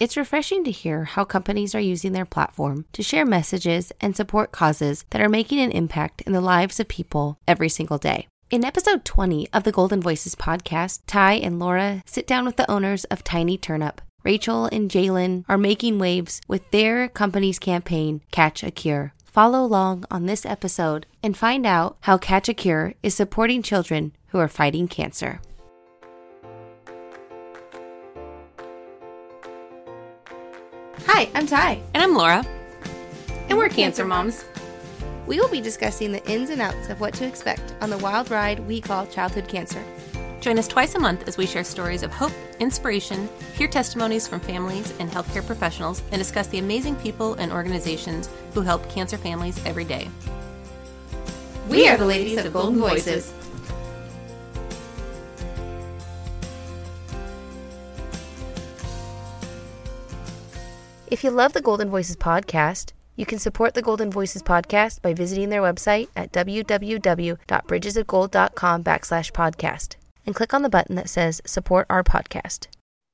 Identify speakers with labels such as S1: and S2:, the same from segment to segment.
S1: It's refreshing to hear how companies are using their platform to share messages and support causes that are making an impact in the lives of people every single day. In episode 20 of the Golden Voices podcast, Ty and Laura sit down with the owners of Tiny Turnip. Rachel and Jalynne are making waves with their company's campaign, Catch a Cure. Follow along on this episode and find out how Catch a Cure is supporting children who are fighting cancer. Hi, I'm Ty.
S2: And I'm Laura.
S1: And we're Cancer Moms. We will be discussing the ins and outs of what to expect on the wild ride we call childhood cancer.
S2: Join us twice a month as we share stories of hope, inspiration, hear testimonies from families and healthcare professionals, and discuss the amazing people and organizations who help cancer families every day.
S1: We are the ladies of Golden Voices. If you love the Golden Voices podcast, you can support the Golden Voices podcast by visiting their website at www.bridgesofgold.com backslash podcast and click on the button that says support our podcast.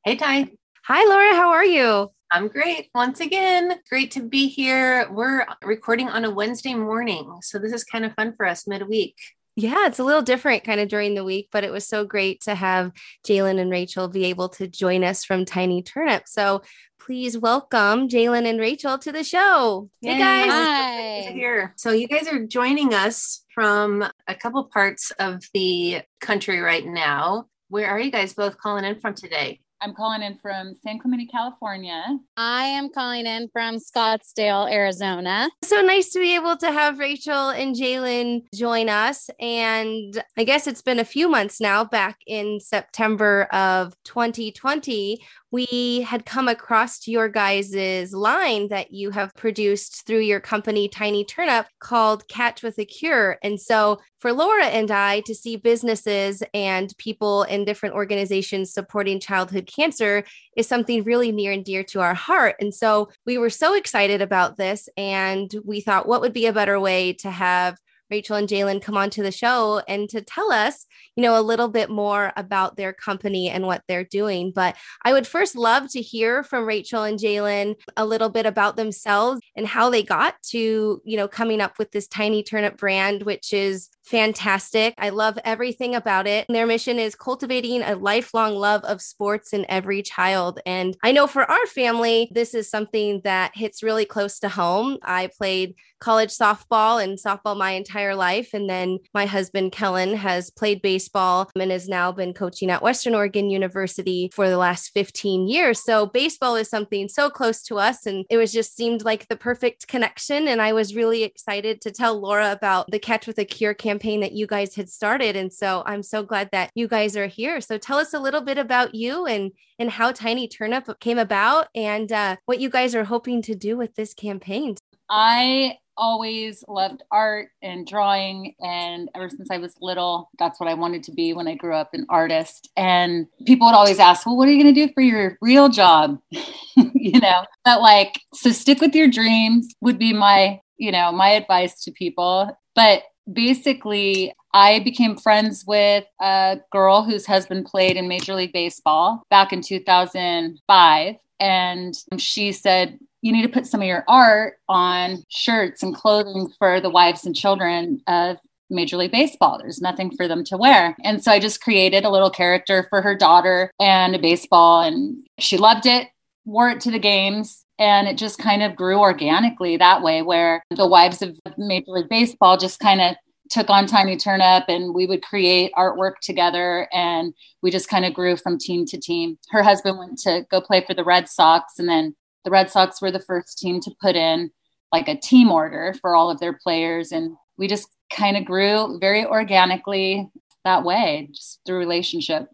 S2: Hey, Ty.
S1: Hi, Laura. How are you?
S2: I'm great. Once again, great to be here. We're recording on a Wednesday morning. So this is kind of fun for us midweek.
S1: Yeah, it's a little different kind of during the week, but it was so great to have Jalynne and Rachel be able to join us from Tiny Turnip. So please welcome Jalynne and Rachel to the show.
S2: Hey guys. Hi. Here. So you guys are joining us from a couple parts of the country right now. Where are you guys both calling in from today?
S3: I'm calling in from San Clemente, California.
S4: I am calling in from Scottsdale, Arizona.
S1: So nice to be able to have Rachel and Jalynne join us. And I guess it's been a few months now, back in September of 2020, we had come across your guys' line that you have produced through your company, Tiny Turnip, called Catch with a Cure. And so for Laura and I to see businesses and people in different organizations supporting childhood cancer is something really near and dear to our heart. And so we were so excited about this. And we thought, what would be a better way to have Rachel and Jalynne come on to the show and to tell us, you know, a little bit more about their company and what they're doing. But I would first love to hear from Rachel and Jalynne a little bit about themselves and how they got to, you know, coming up with this tiny turnip brand, which is fantastic. I love everything about it. Their mission is cultivating a lifelong love of sports in every child. And I know for our family, this is something that hits really close to home. I played college softball and softball my entire life. And then my husband, Kellen, has played baseball and has now been coaching at Western Oregon University for the last 15 years. So baseball is something so close to us. And it was just seemed like the perfect connection. And I was really excited to tell Laura about the Catch with a Cure campaign campaign that you guys had started. And so I'm so glad that you guys are here. So tell us a little bit about you and and how Tiny Turnip came about and uh, what you guys are hoping to do with this campaign.
S3: I always loved art and drawing and ever since i was little that's what i wanted to be when i grew up an artist and people would always ask well what are you going to do for your real job you know but like so stick with your dreams would be my you know my advice to people but basically I became friends with a girl whose husband played in Major League Baseball back in 2005. And she said, You need to put some of your art on shirts and clothing for the wives and children of Major League Baseball. There's nothing for them to wear. And so I just created a little character for her daughter and a baseball, and she loved it, wore it to the games. And it just kind of grew organically that way, where the wives of Major League Baseball just kind of took on Tiny Turnip and we would create artwork together and we just kind of grew from team to team. Her husband went to go play for the Red Sox and then the Red Sox were the first team to put in like a team order for all of their players and we just kind of grew very organically that way just through relationship.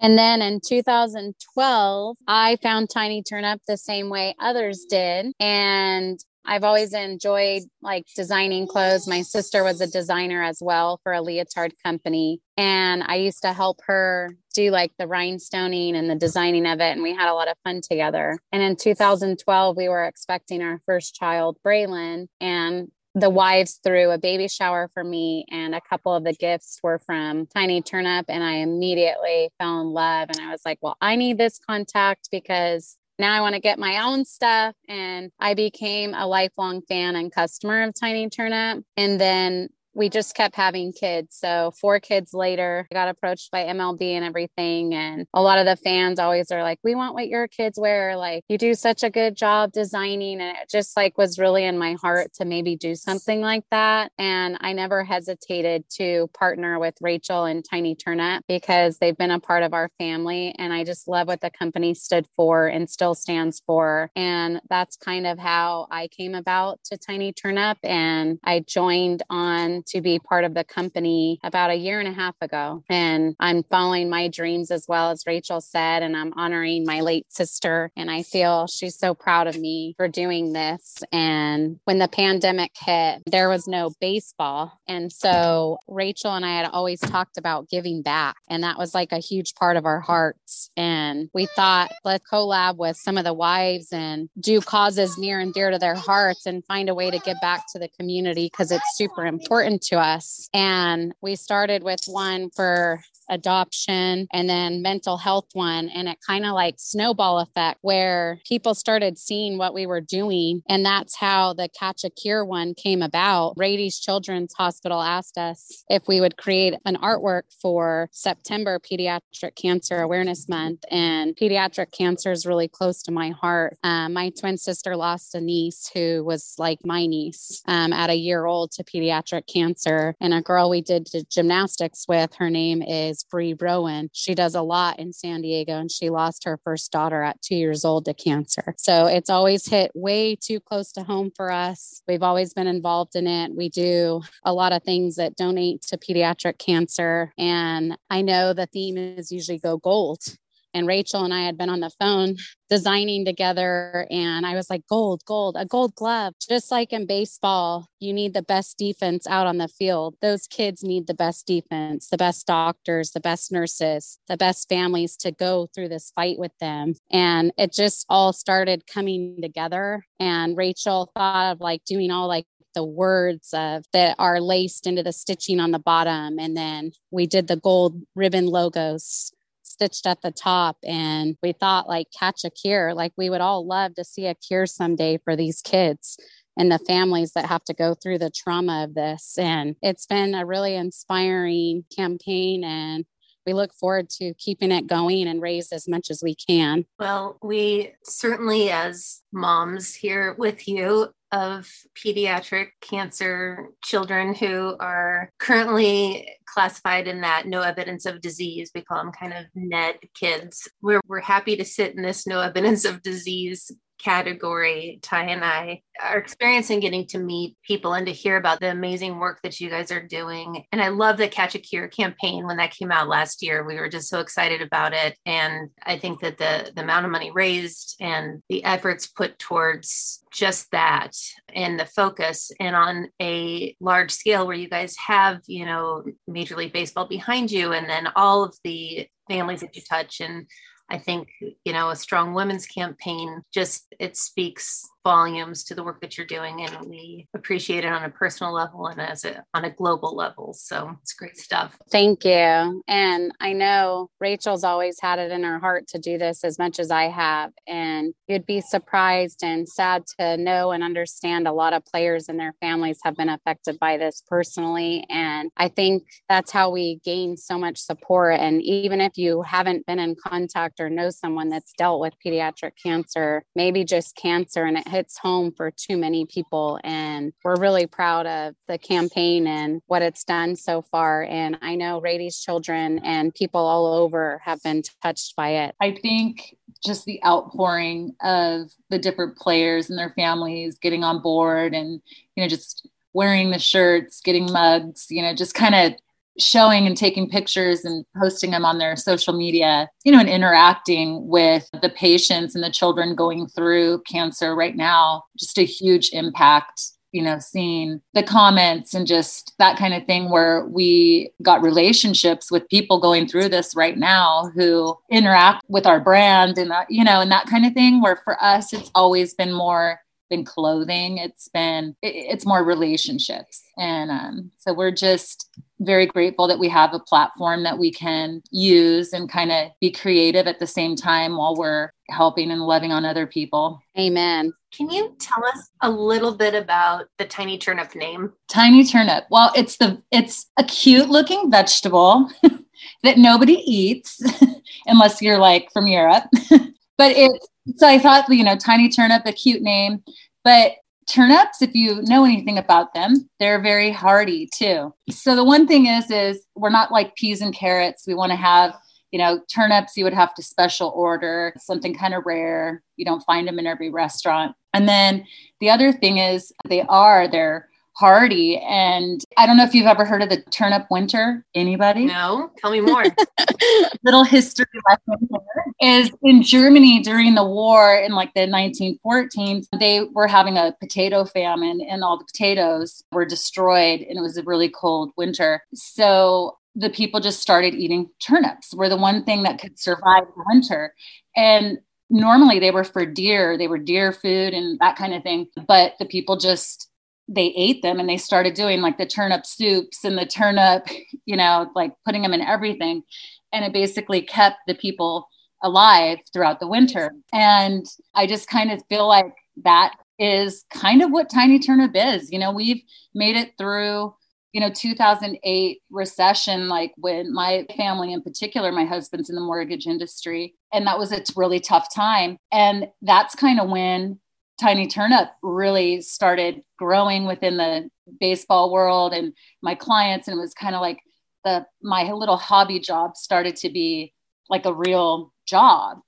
S4: And then in 2012, I found Tiny Turnip the same way others did. And I've always enjoyed like designing clothes. My sister was a designer as well for a leotard company. And I used to help her do like the rhinestoning and the designing of it. And we had a lot of fun together. And in 2012, we were expecting our first child, Braylon. And the wives threw a baby shower for me and a couple of the gifts were from tiny turnip and i immediately fell in love and i was like well i need this contact because now I want to get my own stuff. And I became a lifelong fan and customer of Tiny Turnip. And then we just kept having kids. So four kids later, I got approached by MLB and everything. And a lot of the fans always are like, we want what your kids wear. Like you do such a good job designing. And it just like was really in my heart to maybe do something like that. And I never hesitated to partner with Rachel and Tiny Turnip because they've been a part of our family. And I just love what the company stood for and still stands for. And that's kind of how I came about to Tiny Turnip. And I joined on to be part of the company about a year and a half ago. And I'm following my dreams as well as Rachel said, and I'm honoring my late sister. And I feel she's so proud of me for doing this. And when the pandemic hit, there was no baseball. And so Rachel and I had always talked about giving back. And that was like a huge part of our hearts. And we thought, let's collab with some of the wives and do causes near and dear to their hearts and find a way to give back to the community because it's super important to us. And we started with one for adoption and then mental health one. And it kind of like snowball effect where people started seeing what we were doing. And that's how the catch a cure one came about. Rady's children's hospital asked us if we would create an artwork for september pediatric cancer awareness month. And pediatric cancer is really close to my heart. Uh, my twin sister lost a niece who was like my niece um, at a year old to pediatric cancer. And a girl we did gymnastics with, her name is Bree Rowan. She does a lot in San Diego and she lost her first daughter at two years old to cancer. So it's always hit way too close to home for us. We've always been involved in it. We do a lot of things that donate to pediatric cancer. And I know the theme is usually go gold and Rachel and I had been on the phone designing together. And I was like, gold, gold, a gold glove. Just like in baseball, you need the best defense out on the field. Those kids need the best defense, the best doctors, the best nurses, the best families to go through this fight with them. And it just all started coming together. And Rachel thought of like doing all like the words of that are laced into the stitching on the bottom and then we did the gold ribbon logos stitched at the top. And we thought, like, catch a cure. Like, we would all love to see a cure someday for these kids and the families that have to go through the trauma of this. And it's been a really inspiring campaign. And we look forward to keeping it going and raise as much as we can.
S5: Well, we certainly, as moms here with you, of pediatric cancer children who are currently classified in that no evidence of disease. We call them kind of NED kids. We're, we're happy to sit in this no evidence of disease category, Ty and I are experiencing getting to meet people and to hear about the amazing work that you guys are doing. And I love the Catch a Cure campaign when that came out last year. We were just so excited about it. And I think that the, the amount of money raised and the efforts put towards just that and the focus and on a large scale where you guys have, you know, Major League Baseball behind you and then all of the families that you touch and I think, you know, a strong women's campaign just it speaks volumes to the work that you're doing and we appreciate it on a personal level and as a on a global level. So it's great stuff.
S4: Thank you. And i know rachel's always had it in her heart to do this as much as i have and you'd be surprised and sad to know and understand a lot of players and their families have been affected by this personally. And i think that's how we gain so much support. And even if you haven't been in contact or know someone that's dealt with pediatric cancer maybe just cancer and it hits home for too many people. And we're really proud of the campaign and what it's done so far. And I know Rady's children and people all over have been touched by it.
S3: I think just the outpouring of the different players and their families getting on board and, you know, just wearing the shirts, getting mugs, you know, just kind of showing and taking pictures and posting them on their social media, you know, and interacting with the patients and the children going through cancer right now, just a huge impact. You know, seeing the comments and just that kind of thing where we got relationships with people going through this right now who interact with our brand and, that, you know, and that kind of thing. Where for us, it's always been more been clothing it's been it, it's more relationships and um, so we're just very grateful that we have a platform that we can use and kind of be creative at the same time while we're helping and loving on other people.
S4: Amen.
S5: Can you tell us a little bit about the tiny turnip name?
S3: Tiny turnip. Well, it's the it's a cute looking vegetable that nobody eats unless you're like from Europe. but it's so I thought, you know, tiny turnip, a cute name. But turnips, if you know anything about them, they're very hardy too. So the one thing is, is we're not like peas and carrots. We want to have you know, turnips you would have to special order, something kind of rare. You don't find them in every restaurant. And then the other thing is they are, they're hardy. And I don't know if you've ever heard of the turnip winter. Anybody?
S5: No, tell me more.
S3: Little history lesson is in Germany during the war in like the 1914s, they were having a potato famine and all the potatoes were destroyed and it was a really cold winter. So the people just started eating turnips were the one thing that could survive the winter and normally they were for deer they were deer food and that kind of thing but the people just they ate them and they started doing like the turnip soups and the turnip you know like putting them in everything. And it basically kept the people alive throughout the winter. And i just kind of feel like that is kind of what tiny turnip is. You know we've made it through you know 2008 recession like when my family in particular my husband's in the mortgage industry and that was a really tough time. And that's kind of when tiny turnip really started growing within the baseball world and my clients and it was kind of like the my little hobby job started to be like a real job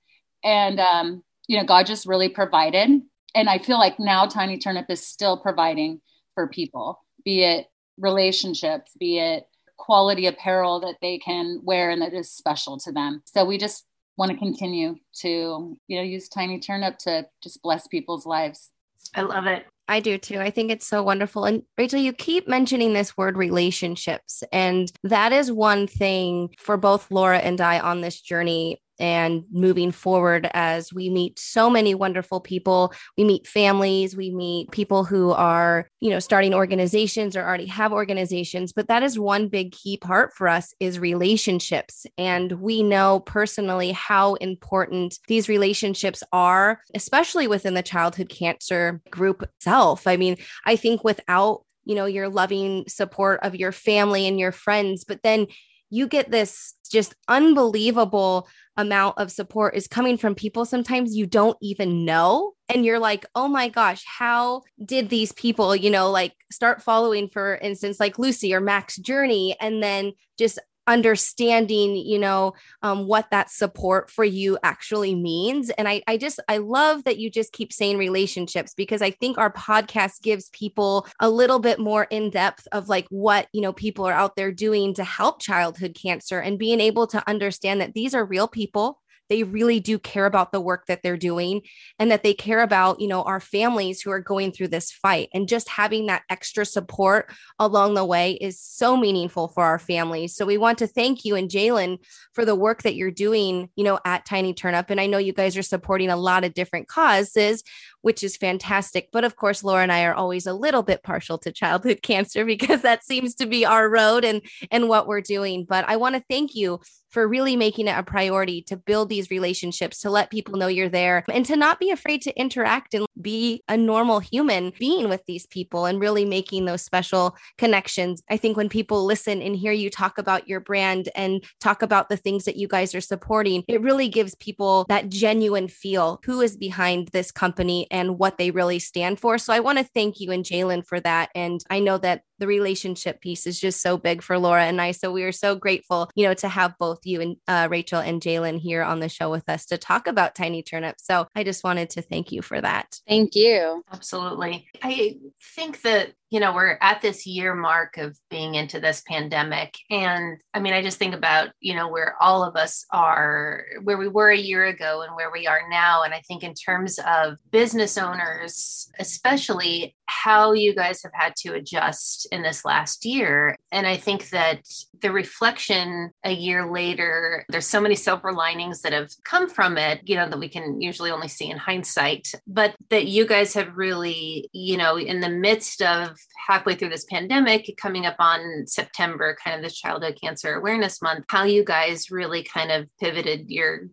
S3: and um, you know god just really provided and i feel like now tiny turnip is still providing for people be it relationships, be it quality apparel that they can wear and that is special to them. So we just want to continue to, you know, use Tiny Turnip to just bless people's lives.
S5: I love it.
S1: I do too. I think it's so wonderful. And Rachel, you keep mentioning this word relationships. And that is one thing for both Laura and I on this journey and moving forward as we meet so many wonderful people. We meet families, we meet people who are, you know, starting organizations or already have organizations, but that is one big key part for us is relationships. And we know personally how important these relationships are, especially within the childhood cancer group itself. I mean, I think without you know your loving support of your family and your friends but then you get this just unbelievable amount of support is coming from people sometimes you don't even know. And you're like, oh my gosh, how did these people, you know, like start following, for instance, like Lucy or Max Journey, and then just understanding you know um, what that support for you actually means. And I, I just i love that you just keep saying relationships because i think our podcast gives people a little bit more in depth of like what you know people are out there doing to help childhood cancer and being able to understand that these are real people they really do care about the work that they're doing and that they care about you know our families who are going through this fight and just having that extra support along the way is so meaningful for our families so we want to thank you and jalynne for the work that you're doing you know at tiny turnip and i know you guys are supporting a lot of different causes which is fantastic. But of course, Laura and I are always a little bit partial to childhood cancer because that seems to be our road and and what we're doing. But I want to thank you for really making it a priority to build these relationships, to let people know you're there, and to not be afraid to interact and be a normal human being with these people and really making those special connections. I think when people listen and hear you talk about your brand and talk about the things that you guys are supporting, it really gives people that genuine feel who is behind this company and what they really stand for. So I want to thank you and Jalynne for that. And I know that the relationship piece is just so big for Laura and I. So we are so grateful, you know, to have both you and uh, Rachel and Jalynne here on the show with us to talk about Tiny Turnip. So I just wanted to thank you for that.
S4: Thank you.
S5: Absolutely. I think that you know, we're at this year mark of being into this pandemic. And I mean, I just think about, you know, where all of us are, where we were a year ago and where we are now. And I think in terms of business owners, especially how you guys have had to adjust in this last year. And I think that the reflection a year later, there's so many silver linings that have come from it, you know, that we can usually only see in hindsight, but that you guys have really, you know, in the midst of halfway through this pandemic, coming up on September, kind of the Childhood Cancer Awareness Month, how you guys really kind of pivoted your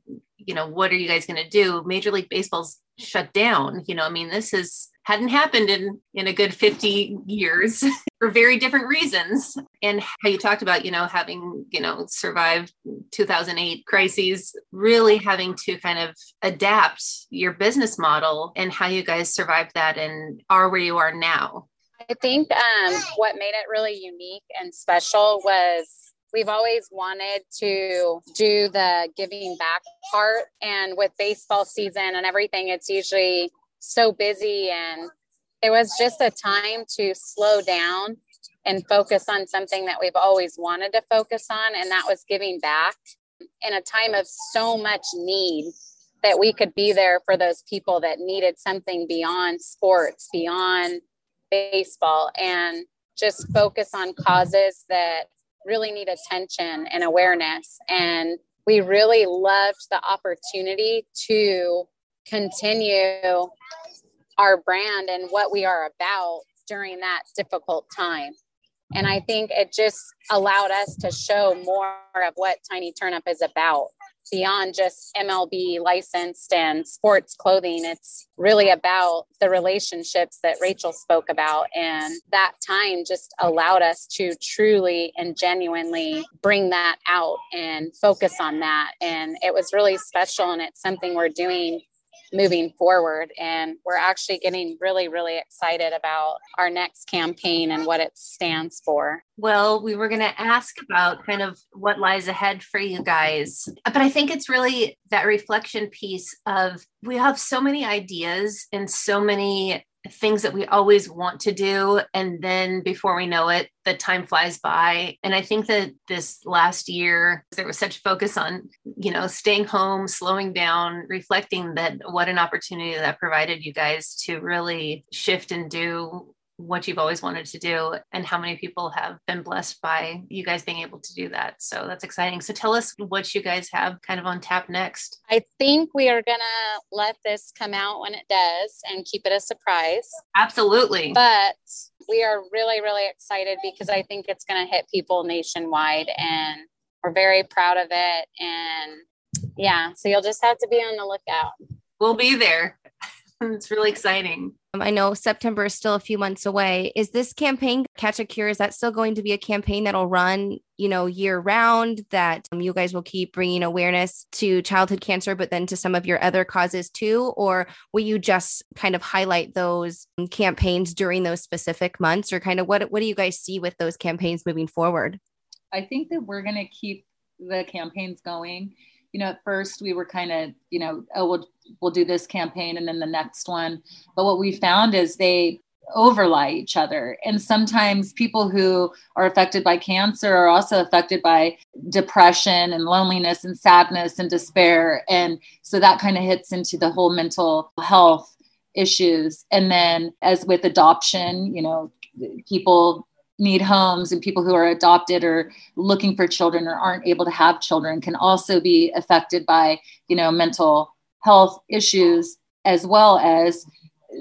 S5: you know, what are you guys going to do? Major League Baseball's shut down. You know, I mean, this is hadn't happened in in a good 50 years for very different reasons and how you talked about you know having you know survived 2008 crises really having to kind of adapt your business model and how you guys survived that and are where you are now
S4: i think um, what made it really unique and special was we've always wanted to do the giving back part. And with baseball season and everything it's usually so busy. And it was just a time to slow down and focus on something that we've always wanted to focus on. And that was giving back in a time of so much need that we could be there for those people that needed something beyond sports beyond baseball and just focus on causes that really need attention and awareness and we really loved the opportunity to continue our brand and what we are about during that difficult time. And I think it just allowed us to show more of what Tiny Turnip is about beyond just MLB licensed and sports clothing. It's really about the relationships that Rachel spoke about. And that time just allowed us to truly and genuinely bring that out and focus on that. And it was really special. And it's something we're doing moving forward. And we're actually getting really, really excited about our next campaign and what it stands for.
S5: Well, we were going to ask about kind of what lies ahead for you guys. But I think it's really that reflection piece of we have so many ideas and so many things that we always want to do. And then before we know it the time flies by. And i think that this last year there was such focus on you know staying home slowing down reflecting that what an opportunity that provided you guys to really shift and do what you've always wanted to do and how many people have been blessed by you guys being able to do that. So that's exciting. So tell us what you guys have kind of on tap next.
S4: I think we are going to let this come out when it does and keep it a surprise.
S5: Absolutely.
S4: But we are really, really excited because I think it's going to hit people nationwide and we're very proud of it. And yeah, so you'll just have to be on the lookout.
S5: We'll be there. it's really exciting.
S1: Um, I know September is still a few months away. Is this campaign Catch a Cure? Is that still going to be a campaign that'll run, you know, year round? That um, you guys will keep bringing awareness to childhood cancer, but then to some of your other causes too, or will you just kind of highlight those um, campaigns during those specific months, or kind of what what do you guys see with those campaigns moving forward?
S3: I think that we're going to keep the campaigns going you know, at first we were kind of, you know, oh, we'll, we'll do this campaign and then the next one. But what we found is they overlay each other. And sometimes people who are affected by cancer are also affected by depression and loneliness and sadness and despair. And so that kind of hits into the whole mental health issues. And then, as with adoption, you know, people need homes and people who are adopted or looking for children or aren't able to have children can also be affected by you know mental health issues as well as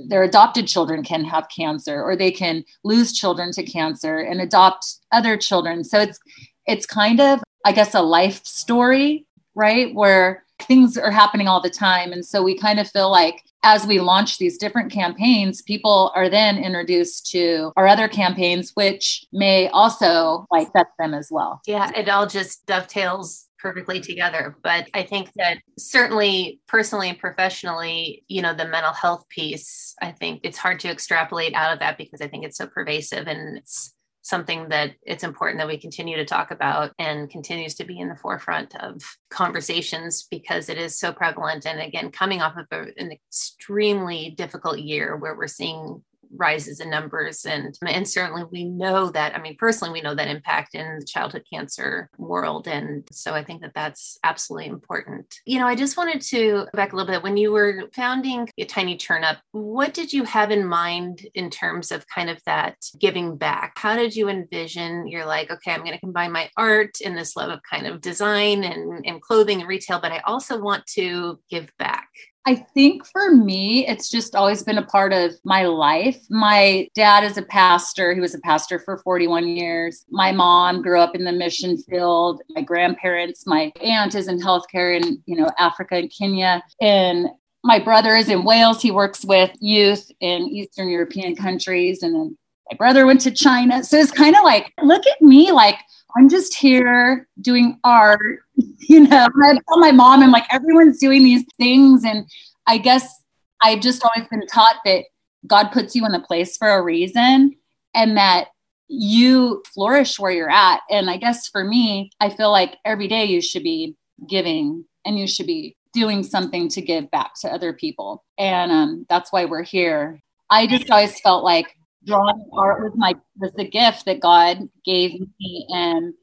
S3: their adopted children can have cancer or they can lose children to cancer and adopt other children. So it's it's kind of i guess a life story right where things are happening all the time. And so we kind of feel like as we launch these different campaigns, people are then introduced to our other campaigns, which may also like affect them as well.
S5: Yeah, it all just dovetails perfectly together. But I think that certainly personally and professionally, you know, the mental health piece, I think it's hard to extrapolate out of that because I think it's so pervasive and it's something that it's important that we continue to talk about and continues to be in the forefront of conversations because it is so prevalent. And again, coming off of a, an extremely difficult year where we're seeing rises in numbers and and certainly we know that i mean personally we know that impact in the childhood cancer world and so i think that that's absolutely important. You know i just wanted to back a little bit. When you were founding a tiny turnip what did you have in mind in terms of kind of that giving back? How did you envision you're like okay i'm going to combine my art and this love of kind of design and, and clothing and retail but i also want to give back
S3: I think for me, it's just always been a part of my life. My dad is a pastor. He was a pastor for 41 years. My mom grew up in the mission field. My grandparents, my aunt is in healthcare in, you know, Africa and Kenya. And my brother is in Wales. He works with youth in Eastern European countries. And then my brother went to China. So it's kind of like, look at me, like I'm just here doing art. You know, I tell my mom, I'm like, everyone's doing these things. And I guess I've just always been taught that God puts you in a place for a reason and that you flourish where you're at. And I guess for me, I feel like every day you should be giving and you should be doing something to give back to other people. And um, that's why we're here. I just always felt like drawing art was my was the gift that God gave me, and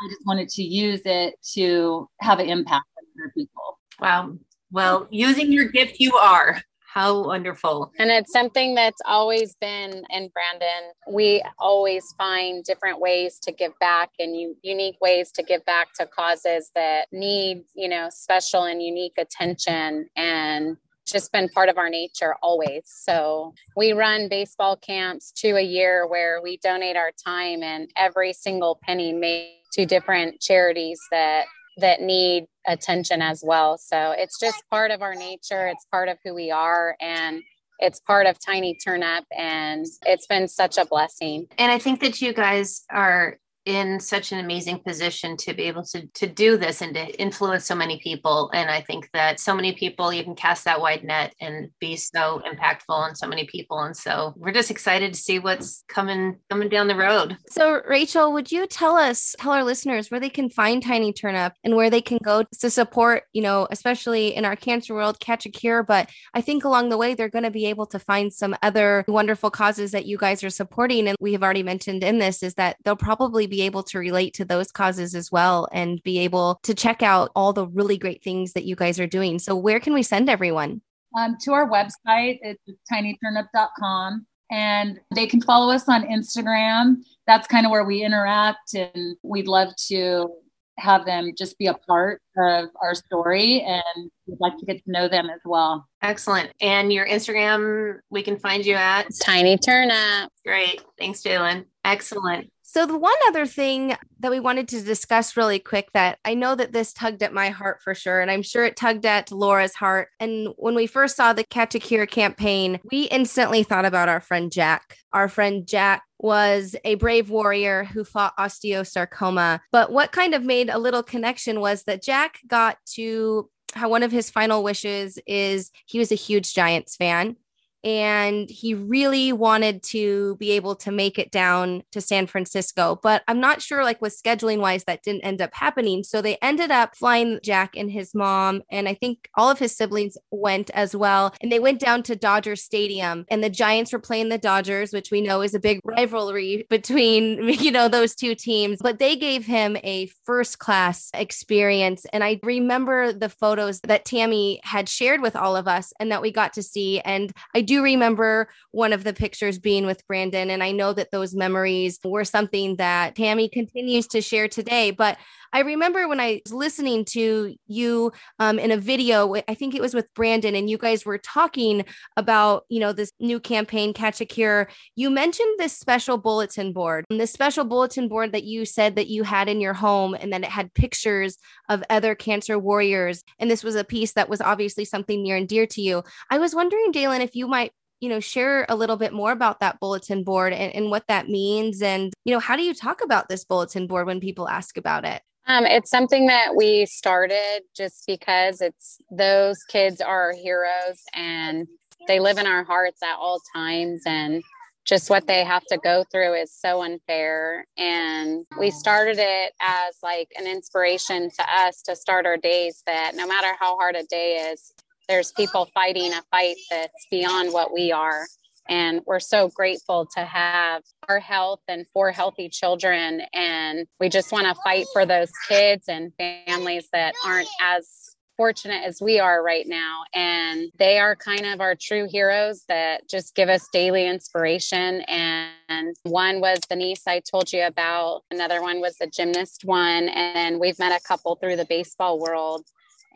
S3: I just wanted to use it to have an impact on other people.
S5: Wow. Well, using your gift, you are. How wonderful.
S4: And it's something that's always been in Brandon. We always find different ways to give back and u- unique ways to give back to causes that need, you know, special and unique attention. And just been part of our nature always. So we run baseball camps two a year where we donate our time and every single penny made to different charities that that need attention as well. So it's just part of our nature, it's part of who we are and it's part of Tiny Turnip and it's been such a blessing.
S5: And I think that you guys are in such an amazing position to be able to to do this and to influence so many people. And i think that so many people you can cast that wide net and be so impactful on so many people. And so we're just excited to see what's coming coming down the road.
S1: So rachel would you tell us tell our listeners where they can find tiny turnip and where they can go to support you know especially in our cancer world catch a cure? But i think along the way they're going to be able to find some other wonderful causes that you guys are supporting. And we have already mentioned in this is that they'll probably be able to relate to those causes as well and be able to check out all the really great things that you guys are doing. So, where can we send everyone?
S3: Um, to our website, it's tinyturnip.com. And they can follow us on Instagram. That's kind of where we interact, and we'd love to have them just be a part of our story and we'd like to get to know them as well.
S5: Excellent. And your Instagram, we can find you at
S4: Tiny Turnip.
S5: Great. Thanks, Jalynne. Excellent.
S1: So, the one other thing that we wanted to discuss really quick that I know that this tugged at my heart for sure, and I'm sure it tugged at Laura's heart. And when we first saw the Catch a Cure campaign, we instantly thought about our friend Jack. Our friend Jack was a brave warrior who fought osteosarcoma. But what kind of made a little connection was that Jack got to how one of his final wishes is he was a huge Giants fan and he really wanted to be able to make it down to San Francisco. But I'm not sure, like with scheduling wise, that didn't end up happening. So they ended up flying Jack and his mom, and I think all of his siblings went as well. And they went down to Dodger Stadium, and the Giants were playing the Dodgers, which we know is a big rivalry between you know those two teams. But they gave him a first class experience, and I remember the photos that Tammy had shared with all of us, and that we got to see, and I do remember one of the pictures being with Brandon, and I know that those memories were something that Tammy continues to share today. But I remember when I was listening to you um, in a video, I think it was with Brandon, and you guys were talking about, you know, this new campaign, Catch a Cure. You mentioned this special bulletin board, this special bulletin board that you said that you had in your home, and that it had pictures of other cancer warriors. And this was a piece that was obviously something near and dear to you. I was wondering, Jalynne, if you might you know share a little bit more about that bulletin board and, and what that means and you know how do you talk about this bulletin board when people ask about it
S4: um, it's something that we started just because it's those kids are heroes and they live in our hearts at all times. And just what they have to go through is so unfair. And we started it as like an inspiration to us to start our days that no matter how hard a day is there's people fighting a fight that's beyond what we are and we're so grateful to have our health and four healthy children. And we just want to fight for those kids and families that aren't as fortunate as we are right now. And they are kind of our true heroes that just give us daily inspiration. And one was the niece I told you about, another one was the gymnast one. And we've met a couple through the baseball world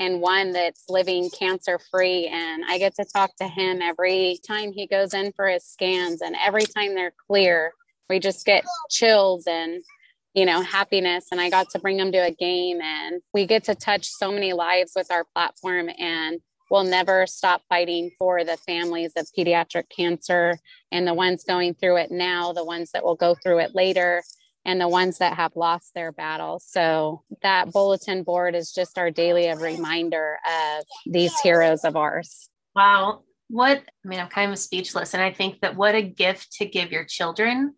S4: and one that's living cancer free. And I get to talk to him every time he goes in for his scans, and every time they're clear, we just get chills and you know happiness and i got to bring them to a game and we get to touch so many lives with our platform and we'll never stop fighting for the families of pediatric cancer and the ones going through it now the ones that will go through it later and the ones that have lost their battle. So that bulletin board is just our daily reminder of these heroes of ours.
S5: Wow. What, I mean, I'm kind of speechless. And I think that what a gift to give your children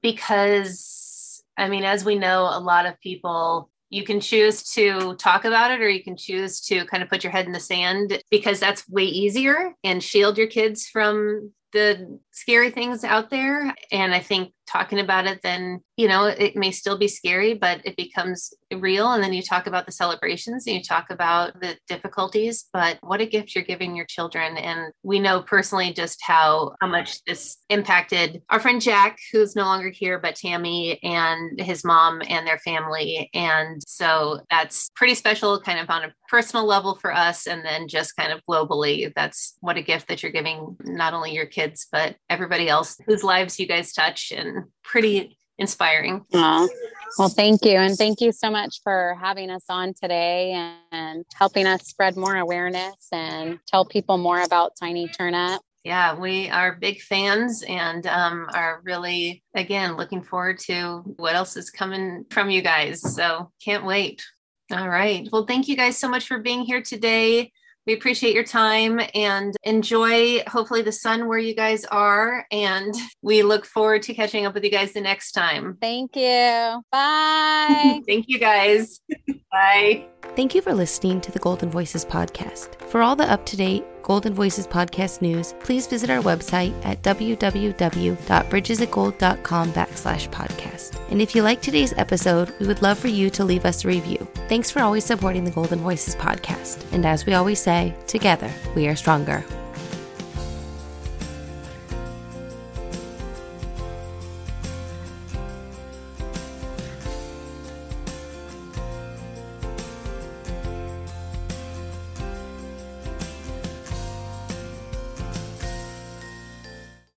S5: because, I mean, as we know, a lot of people you can choose to talk about it or you can choose to kind of put your head in the sand because that's way easier and shield your kids from the scary things out there. And I think talking about it, then, you know, it may still be scary, but it becomes real. And then you talk about the celebrations and you talk about the difficulties, but what a gift you're giving your children. And we know personally just how, how much this impacted our friend Jack, who's no longer here, but Tammy and his mom and their family. And so that's pretty special, kind of on a personal level for us. And then just kind of globally, that's what a gift that you're giving not only your kids, but everybody else whose lives you guys touch and pretty inspiring.
S4: Aww. Well, thank you. And thank you so much for having us on today and helping us spread more awareness and tell people more about Tiny Turnip.
S5: Yeah, we are big fans and um, are really, again, looking forward to what else is coming from you guys. So can't wait. All right. Well, thank you guys so much for being here today. We appreciate your time and enjoy, hopefully, the sun where you guys are. And we look forward to catching up with you guys the next time.
S4: Thank you. Bye.
S5: Thank you, guys. Bye.
S1: Thank you for listening to the Golden Voices podcast. For all the up to date Golden Voices podcast news, please visit our website at www.bridgesofgold.com backslash podcast. And if you like today's episode, we would love for you to leave us a review. Thanks for always supporting the Golden Voices podcast. And as we always say, together we are stronger.